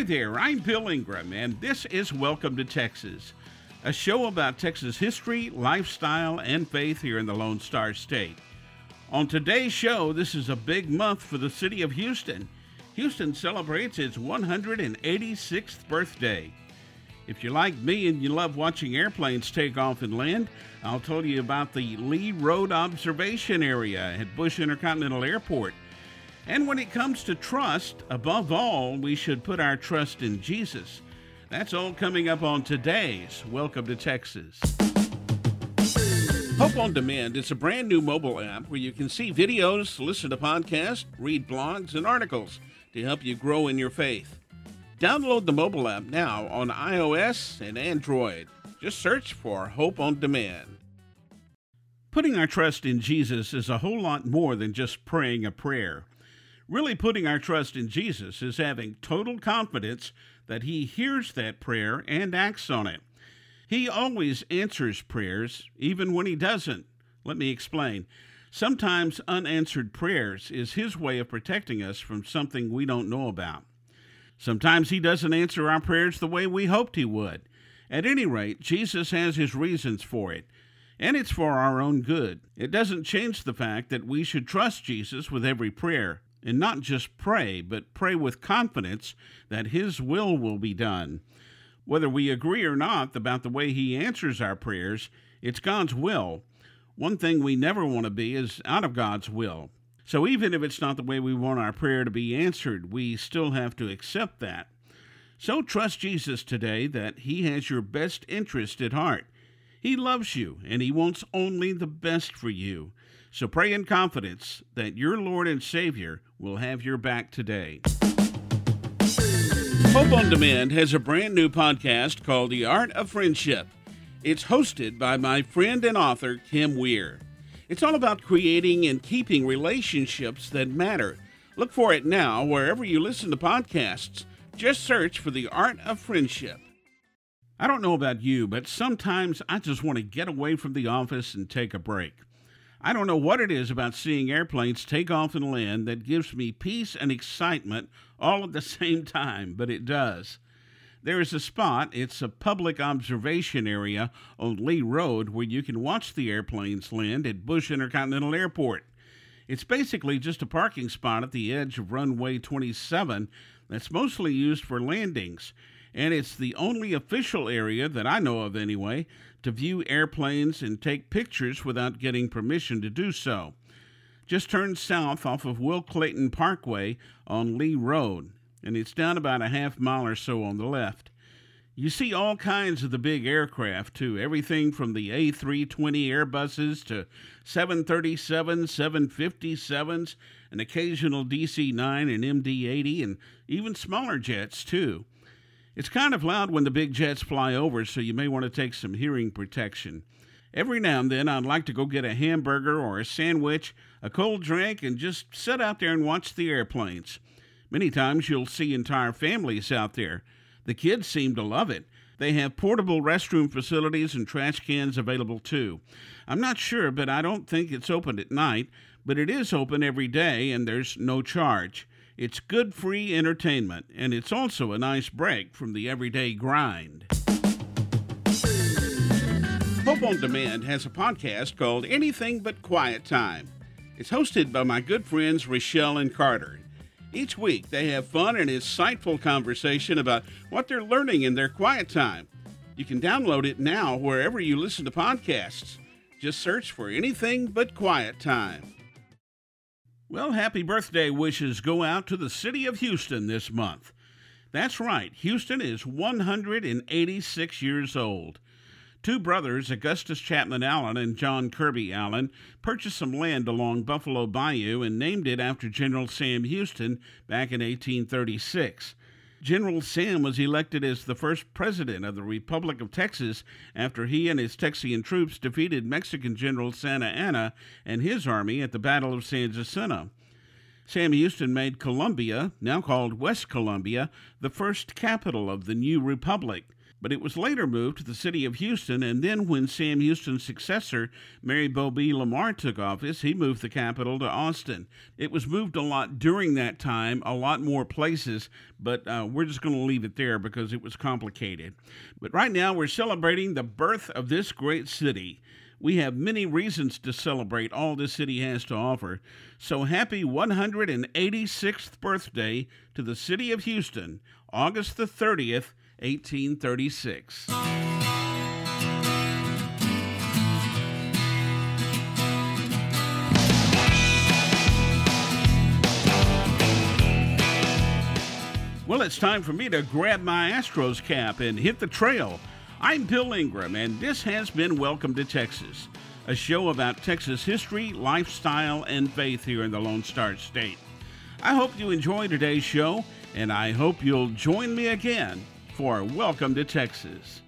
Hi there, I'm Bill Ingram, and this is Welcome to Texas, a show about Texas history, lifestyle, and faith here in the Lone Star State. On today's show, this is a big month for the city of Houston. Houston celebrates its 186th birthday. If you're like me and you love watching airplanes take off and land, I'll tell you about the Lee Road Observation Area at Bush Intercontinental Airport. And when it comes to trust, above all, we should put our trust in Jesus. That's all coming up on today's Welcome to Texas. Hope on Demand is a brand new mobile app where you can see videos, listen to podcasts, read blogs, and articles to help you grow in your faith. Download the mobile app now on iOS and Android. Just search for Hope on Demand. Putting our trust in Jesus is a whole lot more than just praying a prayer. Really, putting our trust in Jesus is having total confidence that He hears that prayer and acts on it. He always answers prayers, even when He doesn't. Let me explain. Sometimes unanswered prayers is His way of protecting us from something we don't know about. Sometimes He doesn't answer our prayers the way we hoped He would. At any rate, Jesus has His reasons for it, and it's for our own good. It doesn't change the fact that we should trust Jesus with every prayer, and not just pray, but pray with confidence that His will will be done. Whether we agree or not about the way He answers our prayers, it's God's will. One thing we never want to be is out of God's will. So even if it's not the way we want our prayer to be answered, we still have to accept that. So trust Jesus today that He has your best interest at heart. He loves you and He wants only the best for you. So pray in confidence that your Lord and Savior will have your back today. Hope on Demand has a brand new podcast called The Art of Friendship. It's hosted by my friend and author, Kim Weir. It's all about creating and keeping relationships that matter. Look for it now wherever you listen to podcasts. Just search for The Art of Friendship. I don't know about you, but sometimes I just want to get away from the office and take a break. I don't know what it is about seeing airplanes take off and land that gives me peace and excitement all at the same time, but it does. There is a spot, it's a public observation area on Lee Road where you can watch the airplanes land at Bush Intercontinental Airport. It's basically just a parking spot at the edge of runway 27 that's mostly used for landings, and it's the only official area that I know of anyway to view airplanes and take pictures without getting permission to do so. Just turn south off of Will Clayton Parkway on Lee Road and it's down about a half mile or so on the left. You see all kinds of the big aircraft, too, everything from the A320 Airbuses to 737, 757s, an occasional DC 9 and MD 80, and even smaller jets, too. It's kind of loud when the big jets fly over, so you may want to take some hearing protection. Every now and then, I'd like to go get a hamburger or a sandwich, a cold drink, and just sit out there and watch the airplanes. Many times you'll see entire families out there. The kids seem to love it. They have portable restroom facilities and trash cans available too. I'm not sure, but I don't think it's open at night, but it is open every day and there's no charge. It's good free entertainment, and it's also a nice break from the everyday grind. Hope on Demand has a podcast called Anything But Quiet Time. It's hosted by my good friends Rochelle and Carter. Each week, they have fun and insightful conversation about what they're learning in their quiet time. You can download it now wherever you listen to podcasts. Just search for anything but quiet time. Well, happy birthday wishes go out to the city of Houston this month. That's right, Houston is 186 years old. Two brothers, Augustus Chapman Allen and John Kirby Allen, purchased some land along Buffalo Bayou and named it after General Sam Houston back in 1836. General Sam was elected as the first president of the Republic of Texas after he and his Texian troops defeated Mexican General Santa Anna and his army at the Battle of San Jacinto. Sam Houston made Columbia, now called West Columbia, the first capital of the new republic. But it was later moved to the city of Houston. And then, when Sam Houston's successor, Mirabeau B. Lamar, took office, he moved the capital to Austin. It was moved a lot during that time, a lot more places, but uh, we're just going to leave it there because it was complicated. But right now, we're celebrating the birth of this great city. We have many reasons to celebrate all this city has to offer. So happy 186th birthday to the city of Houston, August the 30th, 1836. Well, it's time for me to grab my Astros cap and hit the trail. I'm Bill Ingram, and this has been Welcome to Texas, a show about Texas history, lifestyle, and faith here in the Lone Star State. I hope you enjoyed today's show, and I hope you'll join me again for Welcome to Texas.